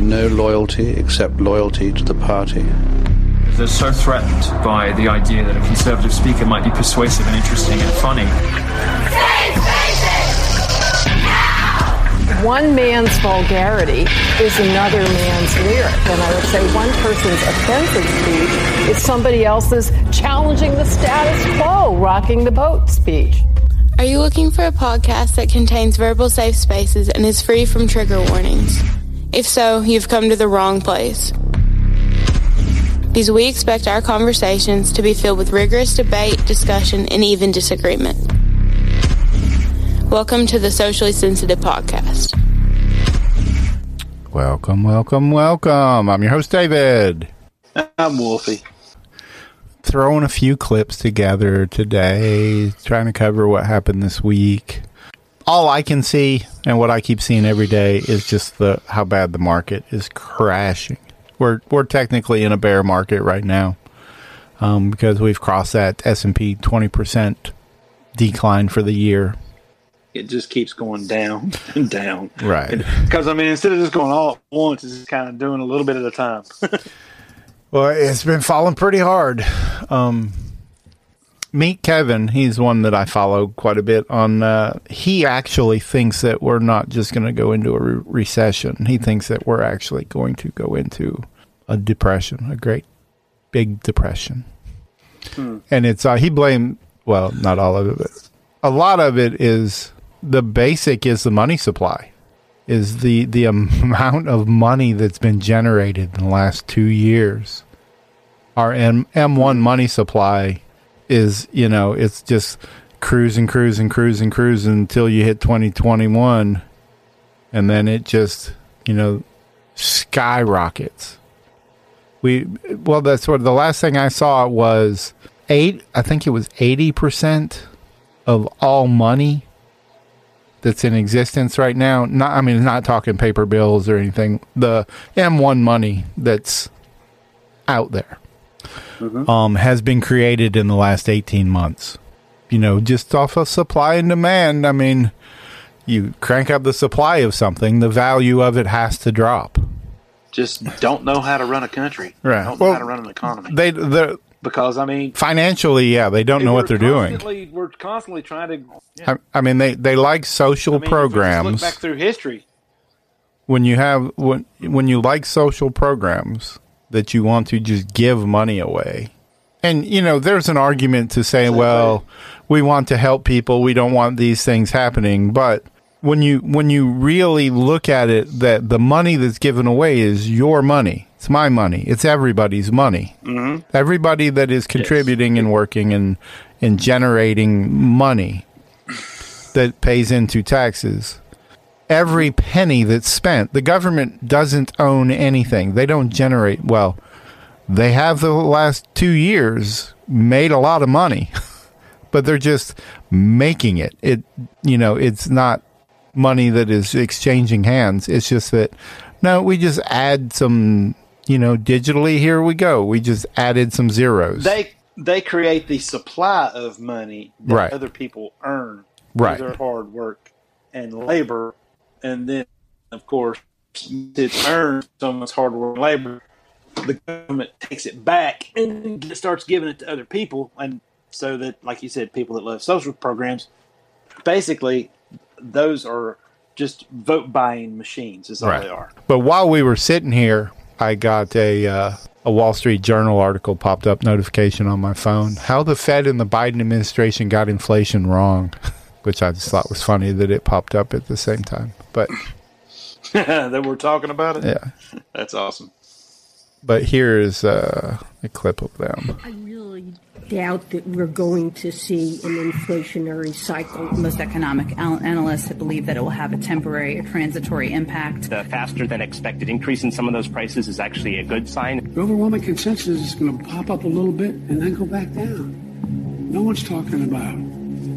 be no loyalty except loyalty to the party. They're so threatened by the idea that a conservative speaker might be persuasive and interesting and funny. One man's vulgarity is another man's lyric. And I would say one person's offensive speech is somebody else's challenging the status quo, rocking the boat speech. Are you looking for a podcast that contains verbal safe spaces and is free from trigger warnings? If so, you've come to the wrong place. Because we expect our conversations to be filled with rigorous debate, discussion, and even disagreement. Welcome to the Socially Sensitive Podcast. Welcome, welcome, welcome. I'm your host, David. I'm Wolfie. Throwing a few clips together today, trying to cover what happened this week. All I can see and what I keep seeing every day is just the how bad the market is crashing. We're we're technically in a bear market right now um, because we've crossed that S and P twenty percent decline for the year. It just keeps going down and down. Right. Because, I mean, instead of just going all at once, it's just kind of doing a little bit at a time. Well, it's been falling pretty hard. Um, meet Kevin. He's one that I follow quite a bit on. Uh, he actually thinks that we're not just going to go into a re- recession. He thinks that we're actually going to go into a depression, a great big depression. And it's uh, he blamed well, not all of it, but a lot of it is the basic is the money supply is the the amount of money that's been generated in the last two years. Our M M1 money supply is, you know, it's just cruising, cruising, cruising, cruising until you hit 2021, and then it just, you know, skyrockets. We well, that's what the last thing I saw was eight. I think it was eighty percent of all money that's in existence right now. Not, I mean, not talking paper bills or anything. The M1 money that's out there um, has been created in the last 18 months. You know, just off of supply and demand. I mean, you crank up the supply of something, the value of it has to drop. just don't know how to run a country. Right. Don't know how to run an economy. They, the because, I mean, financially, yeah, they don't know what they're doing. We're constantly trying to. Yeah, I, I mean, they, they like social I mean, if just programs. Look back through history. when you have when when you like social programs that you want to just give money away. And you know there's an argument to say well we want to help people. We don't want these things happening. But when you when you really look at it that the money that's given away is your money. It's my money. It's everybody's money. Mm-hmm. everybody that is contributing and working and and generating money that pays into taxes every penny that's spent. The government doesn't own anything. They don't generate well. They have the last 2 years made a lot of money, but they're just making it. It you know, it's not money that is exchanging hands. It's just that no, we just add some, you know, digitally here we go. We just added some zeros. They they create the supply of money that Right. other people earn through Right. their hard work and labor, and then of course it's earned someone's hard work and labor. The government takes it back and then starts giving it to other people, and so that, like you said, people that love social programs, basically, those are just vote buying machines. Is all Right. they are. But while we were sitting here, I got a uh, a Wall Street Journal article popped up notification on my phone. How the Fed and the Biden administration got inflation wrong, which I just thought was funny that it popped up at the same time. But that we're talking about it. yeah, That's awesome. but here is uh, a clip of them. I really doubt that we're going to see an inflationary cycle. Most economic analysts believe that it will have a temporary or transitory impact. The faster than expected increase in some of those prices is actually a good sign. The overwhelming consensus is going to pop up a little bit and then go back down. No one's talking about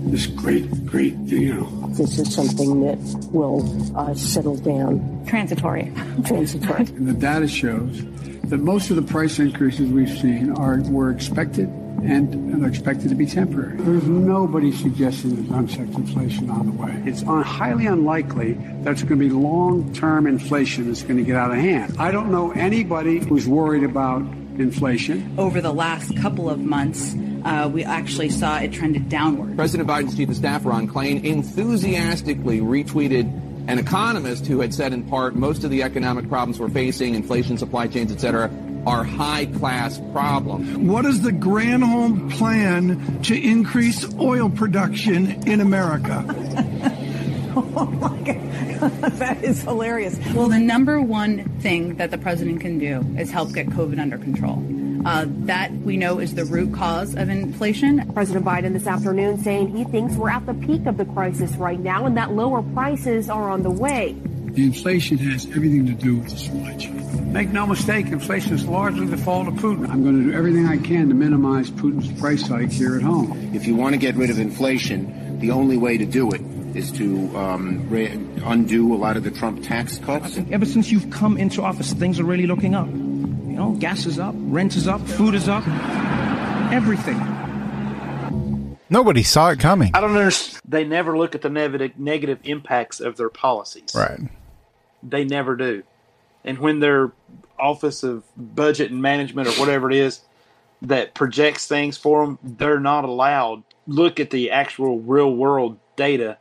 this great, great, you know, This is something that will uh, settle down Transitory. transitory. and the data shows that most of the price increases we've seen are were expected and, and they're expected to be temporary. There's nobody suggesting there's unchecked inflation on the way. It's un- highly unlikely that it's going to be long-term inflation that's going to get out of hand. I don't know anybody who's worried about inflation. Over the last couple of months, uh, we actually saw it trended downward. President Biden's chief of staff, Ron Klain, enthusiastically retweeted an economist who had said in part most of the economic problems we're facing, inflation, supply chains, et cetera, are high-class problems. What is the Granholm plan to increase oil production in America? oh my God. that is hilarious. Well, the number one thing that the president can do is help get COVID under control. Uh, that we know is the root cause of inflation. President Biden this afternoon saying he thinks we're at the peak of the crisis right now and that lower prices are on the way. The inflation has everything to do with the supply chain. Make no mistake, inflation is largely the fault of Putin. I'm going to do everything I can to minimize Putin's price hike here at home. If you want to get rid of inflation, the only way to do it is to um, re- undo a lot of the Trump tax cuts. Ever since you've come into office, things are really looking up. You know, gas is up, rent is up, food is up, everything. Nobody saw it coming. I don't understand. They never look at the negative negative impacts of their policies. Right. They never do. And when their Office of Budget and Management or whatever it is that projects things for them, they're not allowed look at the actual real world data.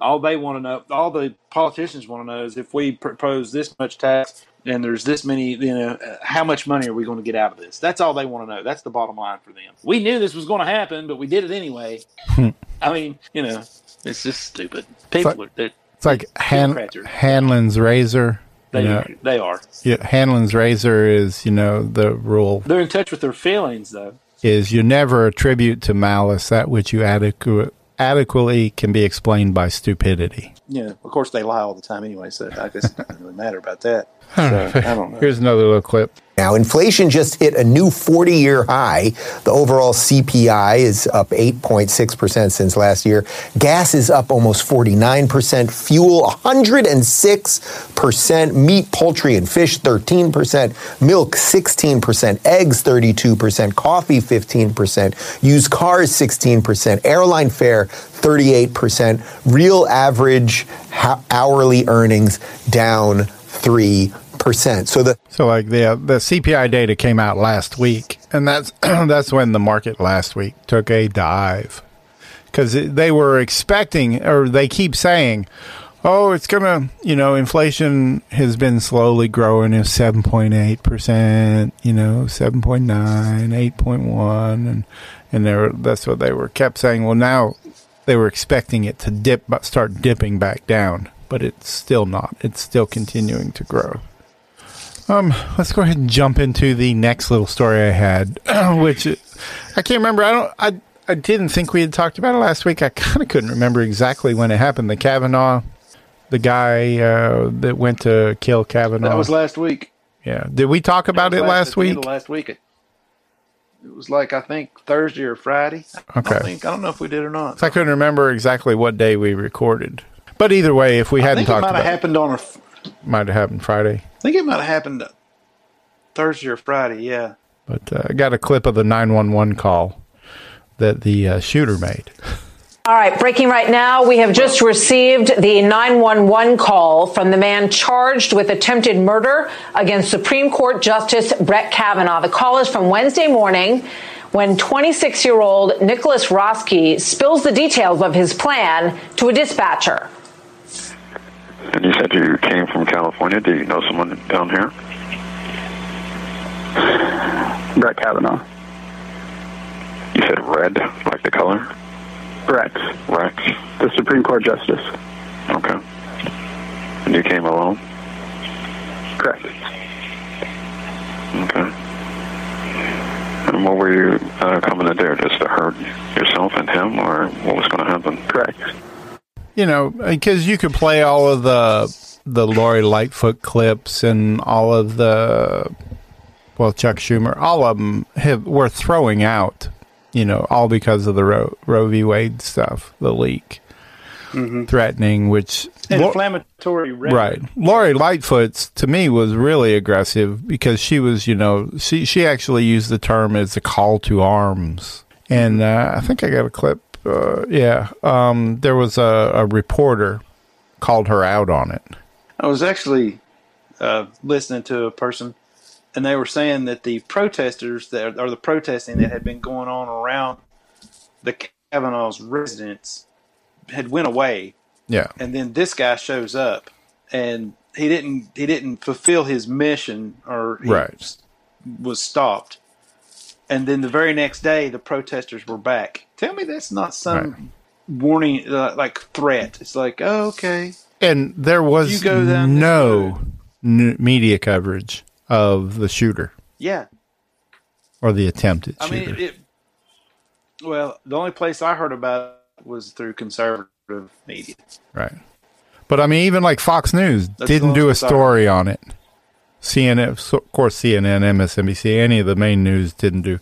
All they want to know, all the politicians want to know, is if we propose this much tax and there's this many, you know, uh, how much money are we going to get out of this? That's all they want to know. That's the bottom line for them. We knew this was going to happen, but we did it anyway. I mean, you know, it's just stupid. People It's like- are. It's like Han- Hanlon's razor. They, you know, they are. yeah, Hanlon's razor is, you know, the rule They're in touch with their feelings, though. is you never attribute to malice that which you adequate, adequately can be explained by stupidity. Yeah, of course they lie all the time anyway, so I guess it doesn't really matter about that. I don't know. I don't know. Here's another little clip. Now, inflation just hit a new 40 year high. The overall CPI is up 8.6% since last year. Gas is up almost 49%. Fuel 106%. Meat, poultry, and fish 13%. Milk 16%. Eggs 32%. Coffee 15%. Used cars 16%. Airline fare 38%. Real average ho- hourly earnings down 3%. So the So like the the CPI data came out last week, and that's that's when the market last week took a dive because they were expecting, or they keep saying, "Oh, it's gonna," you know, inflation has been slowly growing. Eight percent, you know, 7.9, 8.1, and and they were that's what they were kept saying. Well, now they were expecting it to dip, start dipping back down, but it's still not. It's still continuing to grow. Um, let's go ahead and jump into the next little story I had, which I can't remember. I don't. I I didn't think we had talked about it last week. I kind of couldn't remember exactly when it happened. The Kavanaugh, the guy uh, that went to kill Kavanaugh. That was last week. yeah. Did we talk about it was last the week? last week. It, it was like I think Thursday or Friday. I Okay. don't think I don't know if we did or not. So I couldn't remember exactly what day we recorded. But either way, if we I hadn't think it talked might about have happened on a. f- it, might have happened Friday. I think it might have happened Thursday or Friday. Yeah. But uh, I got a clip of the 911 call that the uh, shooter made. All right, breaking right now, we have just received the 911 call from the man charged with attempted murder against Supreme Court Justice Brett Kavanaugh. The call is from Wednesday morning when 26 year old Nicholas Roske spills the details of his plan to a dispatcher. And you said you came from California. Do you know someone down here? Brett Kavanaugh. You said red, like the color? Rex. Rex. The Supreme Court Justice. Okay. And you came alone? Correct. Okay. And what were you uh, coming to do? Just to hurt yourself and him, or what was going to happen? Correct. You know, because you could play all of the the Lori Lightfoot clips and all of the well, Chuck Schumer, all of them have, were throwing out, you know, all because of the Roe, Roe v. Wade stuff, the leak. threatening, which Inflammatory rhetoric. Right. Lori Lightfoot's to me was really aggressive because she was, you know, she she actually used the term as a call to arms. And uh, I think I got a clip. Uh, yeah. Um, there was a, a reporter called her out on it. I was actually uh, listening to a person, and they were saying that the protesters that or the protesting that had been going on around the Kavanaugh's residence had went away, Yeah. and then this guy shows up, and he didn't he didn't fulfill his mission, or he Right. was stopped, and then the very next day the protesters were back. Tell me that's not some warning uh, like threat. It's like oh, okay, And there was You go down no n- media coverage of the shooter yeah. or the attempted I shooter. mean, it, well, the only place I heard about it was through conservative media. Right. But I mean, even like Fox News That's didn't do a story on it. CNN, of course, CNN, MSNBC, any of the main news didn't do.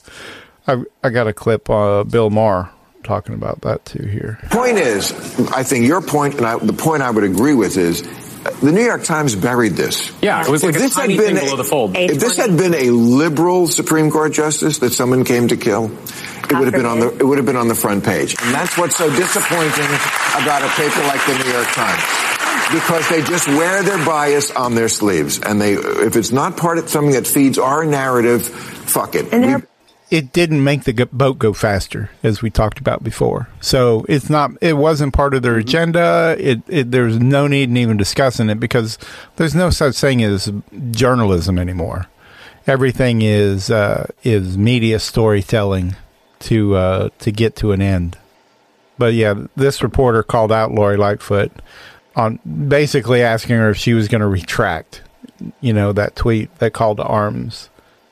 I I got a clip. Uh, Bill Maher talking about that too here. Point is, I think your point, and I, the point I would agree with is, uh, the New York Times buried this. Yeah, it was like if a this tiny had been thing below the fold. If this had been a liberal Supreme Court justice that someone came to kill, it would have been on the it would have been on the front page. And that's what's so disappointing about a paper like the New York Times. Because they just wear their bias on their sleeves, and they if it's not part of something that feeds our narrative, fuck it. We- It didn't make the boat go faster, as we talked about before. So it's not. It wasn't part of their agenda. It, it there's no need in even discussing it because there's no such thing as journalism anymore. Everything is uh, is media storytelling to uh, to get to an end. But yeah, this reporter called out Lori Lightfoot on basically asking her if she was going to retract, you know, that tweet, that call to arms,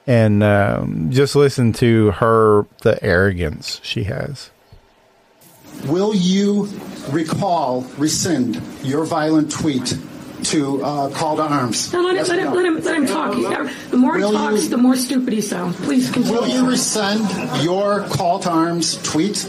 and um, just listen to her the arrogance she has. Will you recall, rescind your violent tweet to uh, call to arms? No, let, Yes him, let, no? him, let him let him talk. The more he talks, you- the more stupid he sounds. Please continue. Will you rescind your call to arms tweet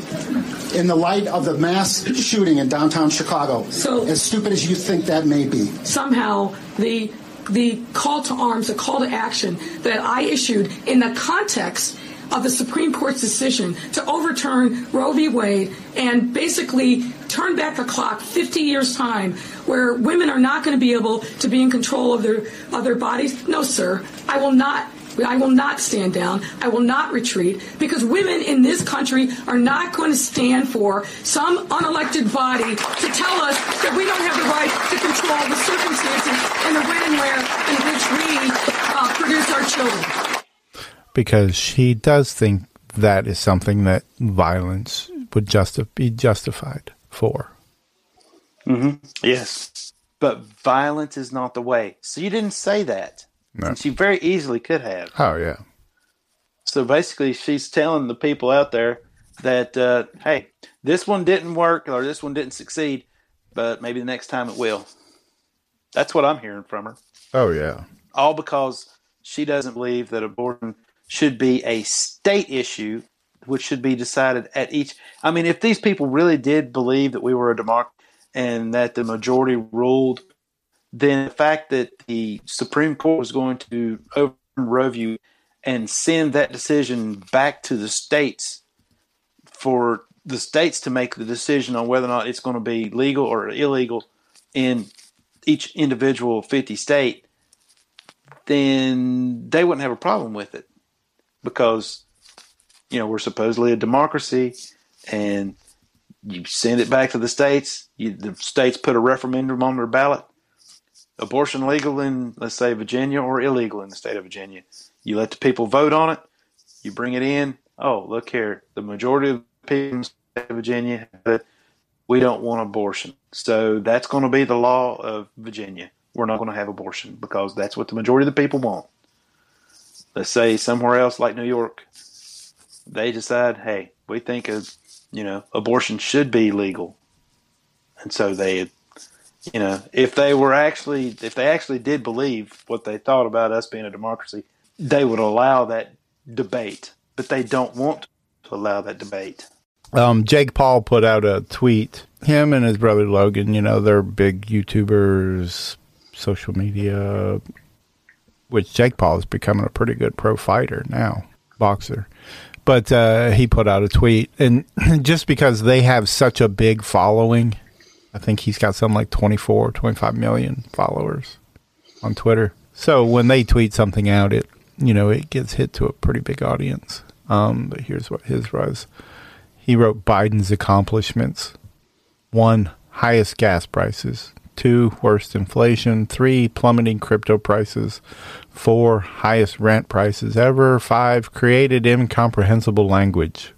in the light of the mass shooting in downtown Chicago? So- as stupid as you think that may be. somehow the the call to arms, the call to action that I issued in the context of the Supreme Court's decision to overturn Roe v. Wade and basically turn back the clock 50 years time where women are not going to be able to be in control of their of their bodies. No, sir. I will not I will not stand down. I will not retreat because women in this country are not going to stand for some unelected body to tell us that we don't have the right to control the circumstances and the when and where in which we uh, produce our children. Because she does think that is something that violence would justi- be justified for. Mm-hmm. Yes, but violence is not the way. So you didn't say that. No. And she very easily could have. Oh yeah, So basically, she's telling the people out there that, uh, hey, this one didn't work or this one didn't succeed, but maybe the next time it will. That's what I'm hearing from her. oh yeah. All because she doesn't believe that abortion should be a state issue, which should be decided at each. I mean, if these people really did believe that we were a democracy and that the majority ruled, then the fact that the Supreme Court was going to overturn v. and send that decision back to the states for the states to make the decision on whether or not it's going to be legal or illegal in each individual 50 state, then they wouldn't have a problem with it because, you know, we're supposedly a democracy and you send it back to the states. You, the states put a referendum on their ballot. Abortion legal in, let's say, Virginia or illegal in the state of Virginia. You let the people vote on it. You bring it in. Oh, look here. The majority of people in the state of Virginia we don't want abortion. So that's going to be the law of Virginia. We're not going to have abortion because that's what the majority of the people want. Let's say somewhere else like New York, they decide, hey, we think of, you know, abortion should be legal. And so they, you know, if they were actually, if they actually did believe what they thought about us being a democracy, they would allow that debate. But they don't want to allow that debate. Um, Jake Paul put out a tweet. Him and his brother Logan, you know, they're big YouTubers, social media, which Jake Paul is becoming a pretty good pro fighter now, boxer. But uh, he put out a tweet, and just because they have such a big following, I think he's got something like 24, 25 million followers on Twitter. So when they tweet something out, it you know it gets hit to a pretty big audience. Um, but here's what his was. He wrote Biden's accomplishments: one, highest gas prices; two, worst inflation; three, plummeting crypto prices; four, highest rent prices ever; five, created incomprehensible language.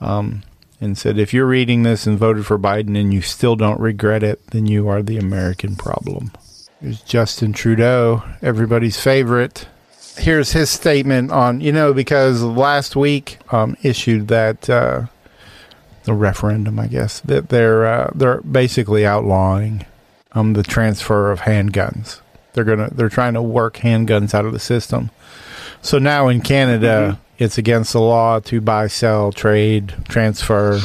Um, and said, if you're reading this and voted for Biden and you still don't regret it, then you are the American problem. Here's Justin Trudeau, everybody's favorite. Here's his statement on, you know, because last week um, issued that uh, the referendum, I guess, that they're uh, they're basically outlawing um, the transfer of handguns. They're gonna they're trying to work handguns out of the system. So now in Canada, it's against the law to buy, sell, trade, transfer,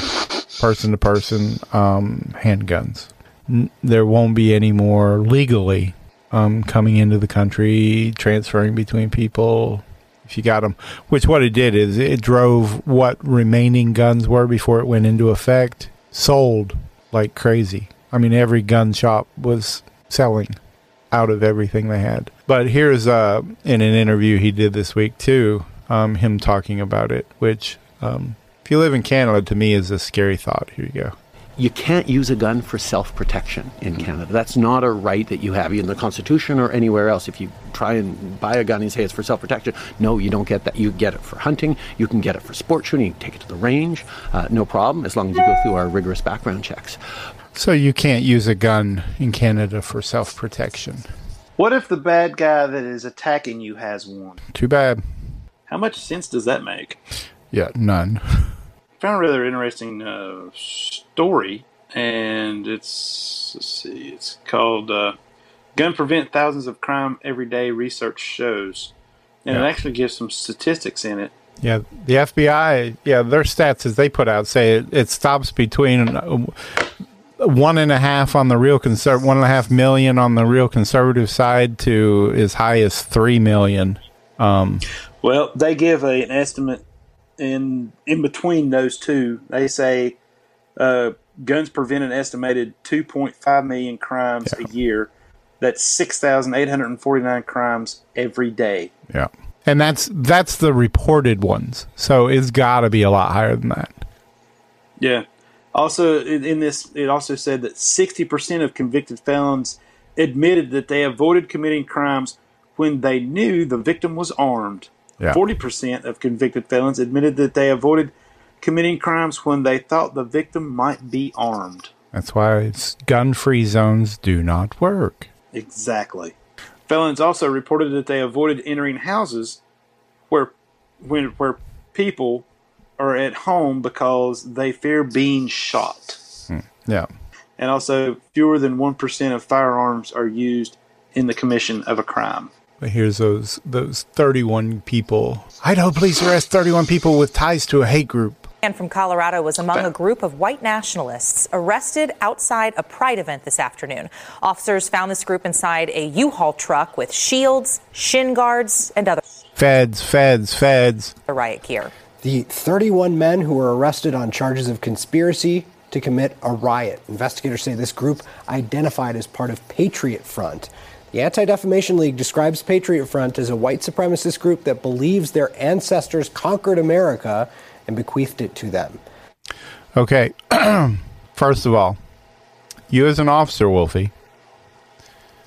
person to person um, handguns. N- there won't be any more legally um, coming into the country, transferring between people. If you got them, which what it did is it drove what remaining guns were before it went into effect, sold like crazy. I mean, every gun shop was selling out of everything they had. But here's uh, in an interview he did this week too, um, him talking about it, which um, if you live in Canada, to me is a scary thought. Here you go. you can't use a gun for self protection in Canada. That's not a right that you have in the Constitution or anywhere else. If you try and buy a gun and say it's for self protection, no, you don't get that. You get it for hunting, you can get it for sport shooting, you can take it to the range, uh, no problem, as long as you go through our rigorous background checks. So you can't use a gun in Canada for self protection. What if the bad guy that is attacking you has one? Too bad. How much sense does that make? Yeah, none. found a rather interesting uh, story, and it's let's see, it's called uh, "Gun Prevent Thousands of Crime Every Day." Research shows, and Yeah. it actually gives some statistics in it. Yeah, the FBI, yeah, their stats as they put out say it, it stops between one and a half on the real conserv one and a half million on the real conservative side to as high as three million. Um, Well, they give a, an estimate in in between those two. They say uh, guns prevent an estimated 2.5 million crimes a year. That's 6,849 crimes every day. yeah, and that's that's the reported ones. So it's got to be a lot higher than that. Yeah. Also, in, this, it also said that 60% of convicted felons admitted that they avoided committing crimes when they knew the victim was armed. Yeah. 40% of convicted felons admitted that they avoided committing crimes when they thought the victim might be armed. That's why it's gun-free zones do not work. Exactly. Felons also reported that they avoided entering houses where when where people are at home because they fear being shot. Hmm. Yeah. And also fewer than 1% of firearms are used in the commission of a crime. But here's those those 31 people. Idaho police arrest 31 people with ties to a hate group. man from Colorado was among a group of white nationalists arrested outside a pride event this afternoon. Officers found this group inside a U-Haul truck with shields, shin guards, and other Feds, feds, feds. The riot gear. The 31 men who were arrested on charges of conspiracy to commit a riot. Investigators say this group identified as part of Patriot Front. The Anti Defamation League describes Patriot Front as a white supremacist group that believes their ancestors conquered America and bequeathed it to them. Okay. First of all, you as an officer, Wolfie.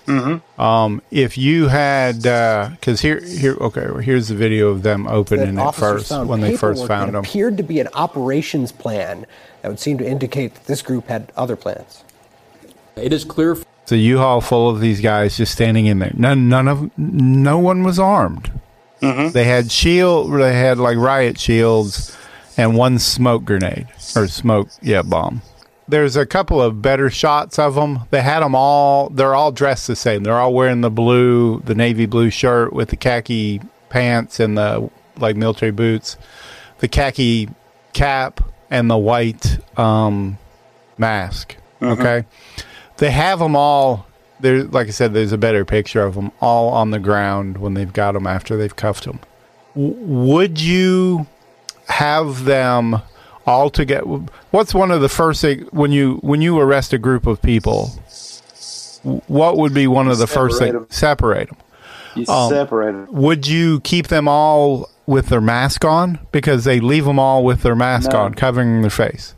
Mm-hmm. Um, if you had, because here, here, okay, here's the video of them opening that it first when they first found that them. appeared to be an operations plan that would seem to indicate that this group had other plans. It is clear. It's a U-Haul full of these guys just standing in there. None, none of, no one was armed. They had shield, they had like riot shields, and one smoke grenade or smoke, yeah, bomb. There's a couple of better shots of them. They had them all. They're all dressed the same. They're all wearing the blue, the navy blue shirt with the khaki pants and the like military boots, the khaki cap and the white um, mask. Mhm. Okay, they have them all. There, like I said, there's a better picture of them all on the ground when they've got them after they've cuffed them. W- would you have them all together? What's one of the first thing when you when you arrest a group of people? What would be one of the first things? Separate them. You Um, separate 'em. Would you keep them all with their mask on because they leave them all with their mask No. on, covering their face?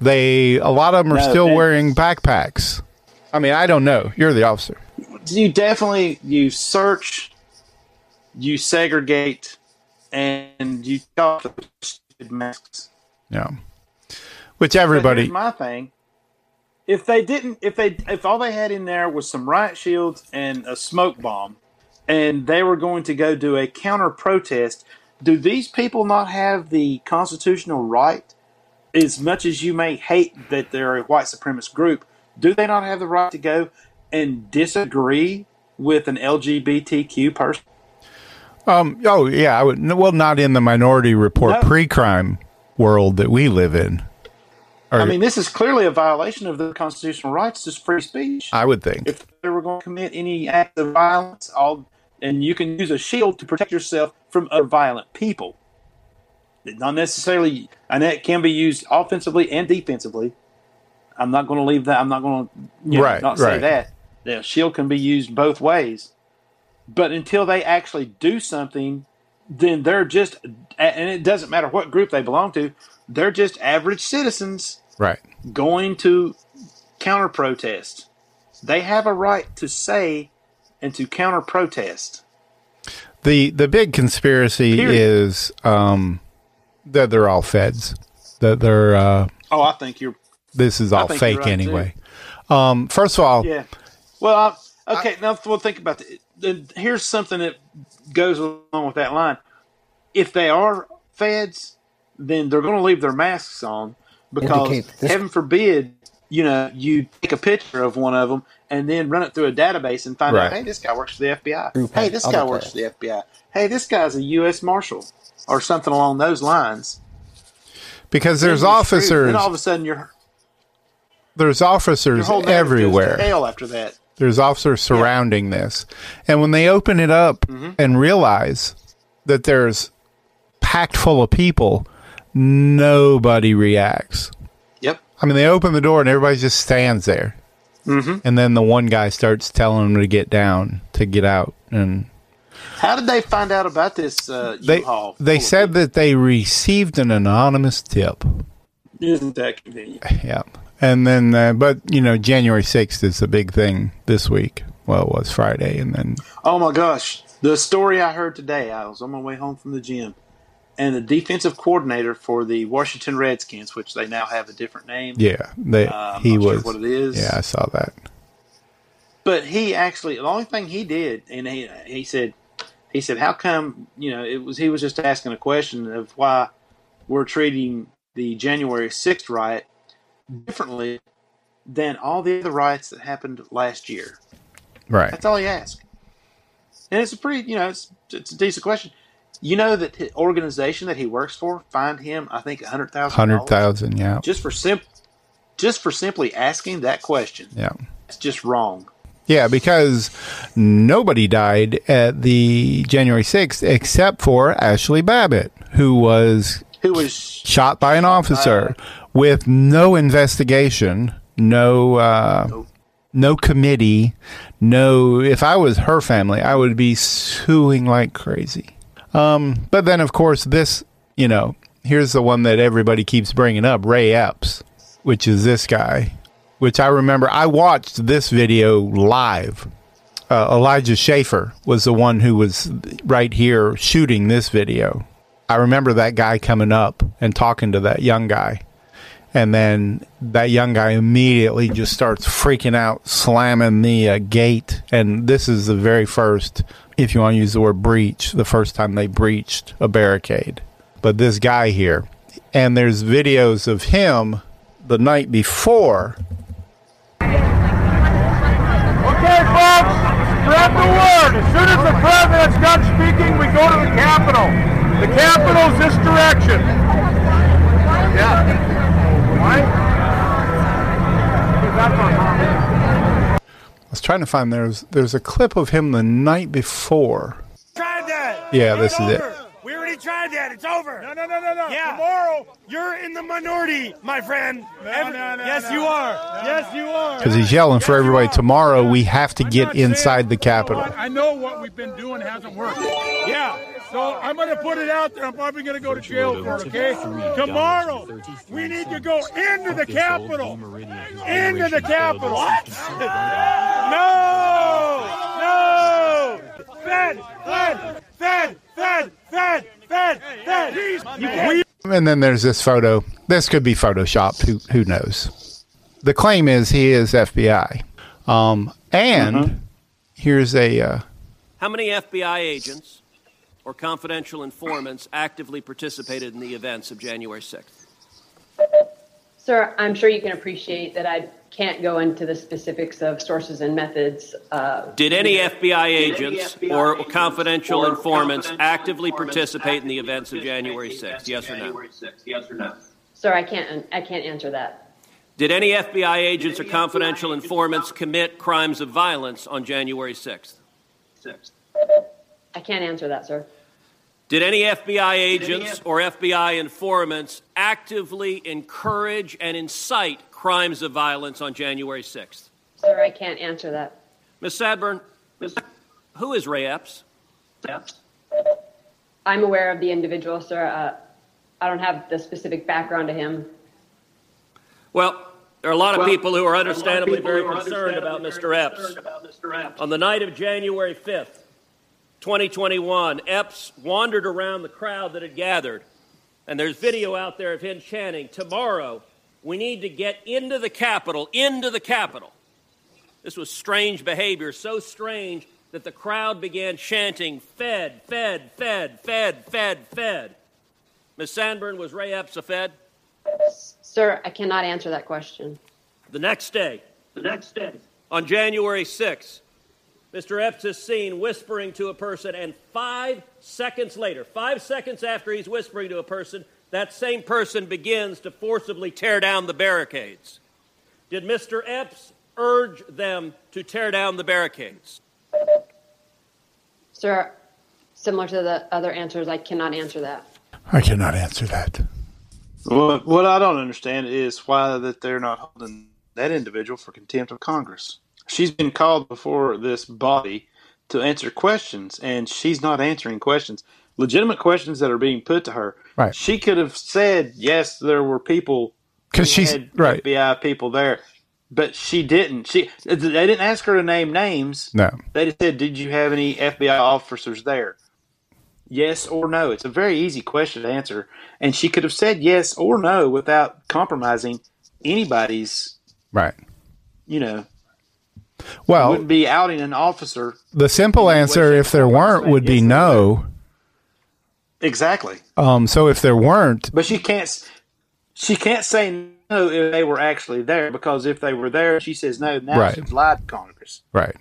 They a lot of them are No, still wearing backpacks. I mean, I don't know. You're the officer. you definitely you search, you segregate, and you talk to masks. Yeah. Which everybody. my thing. If they didn't, if they, if all they had in there was some riot shields and a smoke bomb, and they were going to go do a counter protest, do these people not have the constitutional right? As much as you may hate that they're a white supremacist group, do they not have the right to go and disagree with an LGBTQ person? Um. Oh, yeah. I would. Well, not in the Minority Report No. pre-crime world that we live in. Or, I mean, this is clearly a violation of the constitutional rights to free speech. I would think. if they were going to commit any act of violence, all and you can use a shield to protect yourself from other violent people. Not necessarily, and that can be used offensively and defensively. I'm not going to leave that. I'm not going to you know, Right, not say right. that. The shield can be used both ways, but until they actually do something, then they're just, and it doesn't matter what group they belong to. They're just average citizens Right. going to counter protest. They have a right to say and to counter protest. The the big conspiracy Period. is um that they're all feds. That they're uh Oh, I think you're. this is all fake right, anyway. Um first of all, Yeah. Well, I, okay. now, well, think about it. Here's something that goes along with that line. If they are feds, then they're going to leave their masks on because, this- heaven forbid, you know, you take a picture of one of them and then run it through a database and find out, hey, this guy works for the FBI. Group hey, this other guy works for the FBI. Hey, this guy's a U.S. Marshal or something along those lines. because there's you're officers And all of a sudden you're, there's you're officers holding everything to everywhere. hell after that. There's officers surrounding this. And when they open it up Mm-hmm. and realize that there's packed full of people, nobody reacts. Yep. I mean, they open the door and everybody just stands there. Mhm. And then the one guy starts telling them to get down, to get out. And How did they find out about this uh, they, U-Haul? they said that they received an anonymous tip. Isn't that convenient? Yeah. And then, uh, but, you know, January 6th is the big thing this week. Well, it was Friday. And then, Oh my gosh. The story I heard today, I was on my way home from the gym, and the defensive coordinator for the Washington Redskins, which they now have a different name. yeah, they, Uh, he not sure was. what it is. Yeah, I saw that. But he actually, the only thing he did, and he, he said, he said, how come, you know, it was, he was just asking a question of why we're treating the January 6th riot differently than all the other riots that happened last year. Right. That's all he asked. And it's a pretty, you know, it's, it's a decent question. You know that the organization that he works for fined him, I think, a hundred thousand. Hundred thousand, yeah, just for simp, just for simply asking that question. yeah, It's just wrong. yeah. Because nobody died at the January sixth except for Ashley Babbitt, who was Who was shot by an officer with no investigation, no, uh, no committee, no. If I was her family, I would be suing like crazy. Um, but then, of course, this, you know, here's the one that everybody keeps bringing up Ray Epps, which is this guy, which I remember I watched this video live. Uh, Elijah Schaffer was the one who was right here shooting this video. I remember that guy coming up and talking to that young guy. And then that young guy immediately just starts freaking out, slamming the uh, gate. And this is the very first, if you want to use the word breach, the first time they breached a barricade. But this guy here, and there's videos of him the night before. Okay, folks, spread the word. As soon as the president's done speaking, we go to the Capitol. The Capitol's this direction. Yeah. Why? That's my mom. I was trying to find there's there's a clip of him the night before. Tried that. Yeah, this is it. We already tried that. It's over. No, no, no, no, no. Yeah. Tomorrow, you're in the minority, my friend. Every- yes, you are. Yes, you are. Because he's yelling for everybody. Tomorrow we have to get inside the Capitol. I know what we've been doing hasn't worked. Yeah. So I'm going to put it out there. I'm probably going to go to jail for it, okay? Tomorrow, we need to go into the Capitol. Into the Capitol. What? No! No! Fed! Fed! Fed! Fed! Fed! Fed! Fed! And then there's this photo. This could be photoshopped. Who who knows? The claim is he is FBI. Um, and here's a uh, How many FBI agents or confidential informants actively participated in the events of January 6th? Sir, I'm sure you can appreciate that I can't go into the specifics of sources and methods. Uh, Did any FBI Did any agents FBI or agents confidential or informants confidential actively informants participate in the events of January 6th? Yes or no? Yes or no? Sir, I can't. I can't answer that. Did any FBI agents or confidential informants commit crimes of violence on January 6th? I can't answer that, sir. Did any FBI agents or FBI informants actively encourage and incite crimes of violence on January 6th? Sir, I can't answer that. Ms. Sanborn, who is Ray Epps? Epps. I'm aware of the individual, sir. Uh, I don't have the specific background to him. Well, there are a lot of Well, people who are there are a lot of understandably very who concerned about understandably Mr. Epps. concerned about Mr. Epps. On the night of January 5th, 2021, Epps wandered around the crowd that had gathered, and there's video out there of him chanting, Tomorrow, we need to get into the Capitol, into the Capitol. This was strange behavior, so strange that the crowd began chanting, Fed, Fed, Fed, Fed, Fed, Fed. Ms. Sanborn, was Ray Epps a Fed? Sir, I cannot answer that question. The next day, the next day, on January 6th, Mr. Epps is seen whispering to a person, and five seconds later, five seconds after he's whispering to a person, that same person begins to forcibly tear down the barricades. Did Mr. Epps urge them to tear down the barricades? Sir, similar to the other answers, I cannot answer that. I cannot answer that. What, what I don't understand is why that they're not holding that individual for contempt of Congress. She's been called before this body to answer questions, and she's not answering questions, legitimate questions that are being put to her. Right. She could have said yes, there were people because she's- had right. FBI people there, but she didn't. She they didn't ask her to name names. No. They just said, "Did you have any FBI officers there?" Yes or no. It's a very easy question to answer, and she could have said yes or no without compromising anybody's. Right. You know, Well, wouldn't be outing an officer. the simple answer, if there weren't, would be no. Exactly, Um, so if there weren't, but she can't. She can't say no if they were actually there because if they were there, she says no. Now Right. she's lied to Congress. right?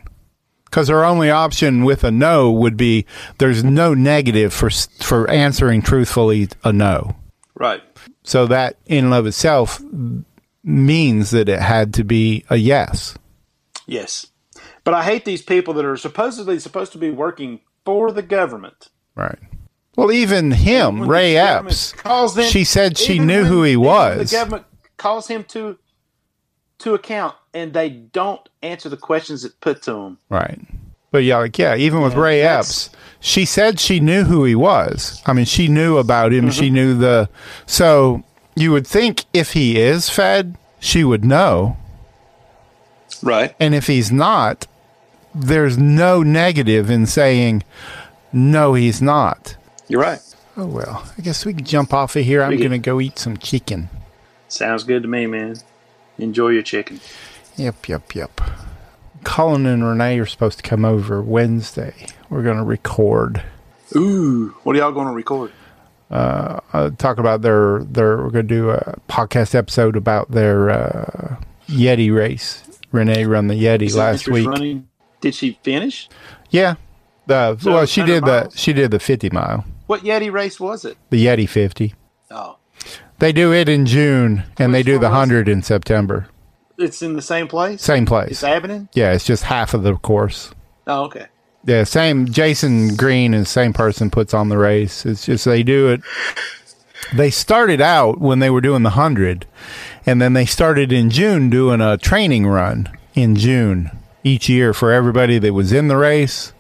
Because her only option with a no would be there's no negative for for answering truthfully a no. Right. So that in and of itself means that it had to be a yes. Yes, but I hate these people that are supposedly supposed to be working for the government. Right. Well, even him, When Ray Epps, calls them- she said she knew when- who he was. The government calls him to to account, and they don't answer the questions that put to them. Right. But yeah, like yeah, even with Ray Epps, she said she knew who he was. I mean, she knew about him. She mm-hmm. knew the. So you would think if he is fed, she would know. Right. And if he's not, there's no negative in saying no, he's not. You're right. Oh well, I guess we can jump off of here. I'm gonna go eat some chicken. Sounds good to me, man. Enjoy your chicken. Yep, yep, yep. Colin and Renee are supposed to come over Wednesday. We're gonna record. Ooh, what are y'all going to record? uh, uh, talk about their their. We're going to do a podcast episode about their uh, Yeti race. Renee run the Yeti Is last week. Running? Did she finish? Yeah, the So well, she 100 did the she did the fifty mile, What Yeti race was it? the Yeti fifty. Oh, They do it in June, and they do the hundred in September. It's in the same place. Same place. It's Abingdon. Yeah, it's just half of the course. Oh, okay. Yeah, same. Jason Green is the same person puts on the race. It's just they do it. They started out when they were doing the hundred, and then they started in June doing a training run in June each year for everybody that was in the race.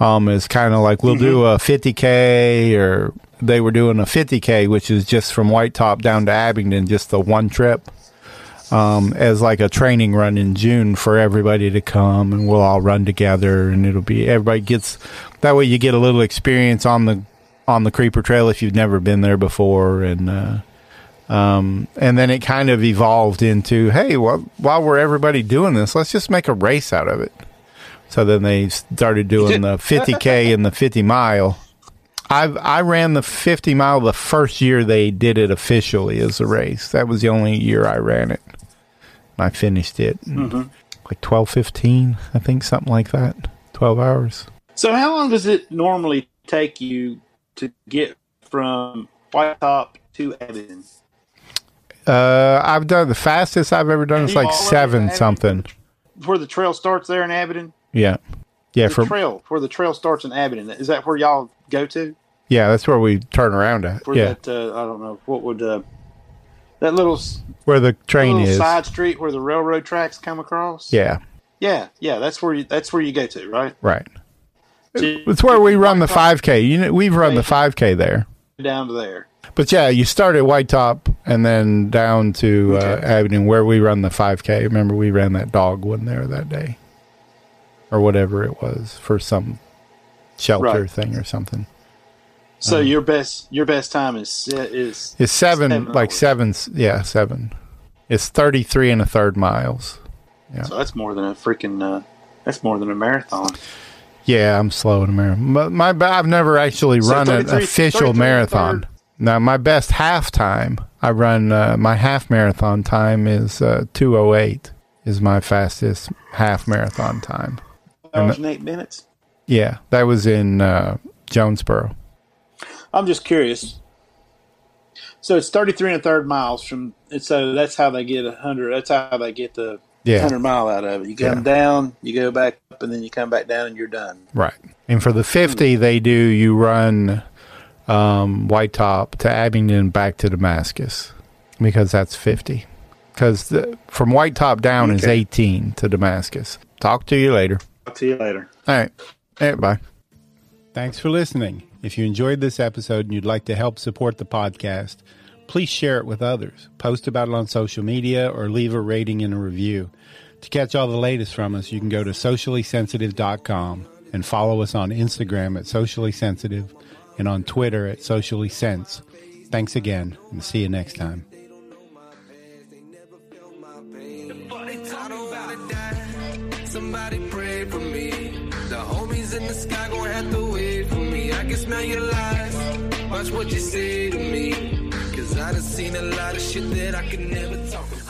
Um, it's kind of like we'll do a 50k, or they were doing a 50k, which is just from White Top down to Abingdon, just the one trip um, as like a training run in June for everybody to come and we'll all run together and it'll be everybody gets that way you get a little experience on the on the creeper trail if you've never been there before and uh, um, and then it kind of evolved into hey well, while we're everybody doing this let's just make a race out of it so then they started doing the 50k and the 50 mile I I ran the 50 mile the first year they did it officially as a race. That was the only year I ran it. I finished it Mhm. like 12 15, I think something like that. 12 hours. So, how long does it normally take you to get from White Top to Abingdon? Uh I've done the fastest I've ever done is like 7 something. Where the trail starts there in Abingdon? Yeah. Yeah, the for trail, where the trail starts in Abingdon. Is that where y'all go to? Yeah, that's where we turn around at. Where yeah. that, uh, I don't know, what would, uh, that little, where the train little is. side street where the railroad tracks come across? Yeah. Yeah, yeah, that's where you, that's where you go to, right? Right. It's where we run the 5k. You know, we've run the 5k there. Down to there. But yeah, you start at White Top and then down to uh, Avenue where we run the 5K. Remember, we ran that dog one there that day, or whatever it was for some shelter Right. thing or something. So Um, your best, your best time is, se- is, seven, Seven like seven, yeah, seven. It's 33 and a third miles. Yeah. so that's more than a freaking, uh, that's more than a marathon. Yeah, I'm slow in a marathon. My, my I've never actually So run an official 33 and marathon. Now, my best half time, I run uh, my half marathon time is uh, 208 is my fastest half marathon time. And Hours th- and eight minutes. yeah, that was in uh, Jonesboro. I'm just curious. So it's 33 and a third miles from, and so that's how they get a hundred. That's how they get the Yeah. hundred mile out of it. You come Yeah. down, you go back up, and then you come back down, and you're done. Right. And for the 50, they do, you run um, White Top to Abingdon back to Damascus because that's 50. Because from White Top down is 18 to Damascus. Talk to you later. Talk to you later. All right. All right. Bye. Thanks for listening. If you enjoyed this episode and you'd like to help support the podcast, please share it with others. Post about it on social media or leave a rating and a review. To catch all the latest from us, you can go to sociallysensitive.com and follow us on Instagram at socially sensitive and on Twitter at socially sense. Thanks again and see you next time. Somebody pray for me. The homies in the sky gon' have to wait for me. I can smell your lies. Watch what you say to me. Cause I done seen a lot of shit that I never talk about.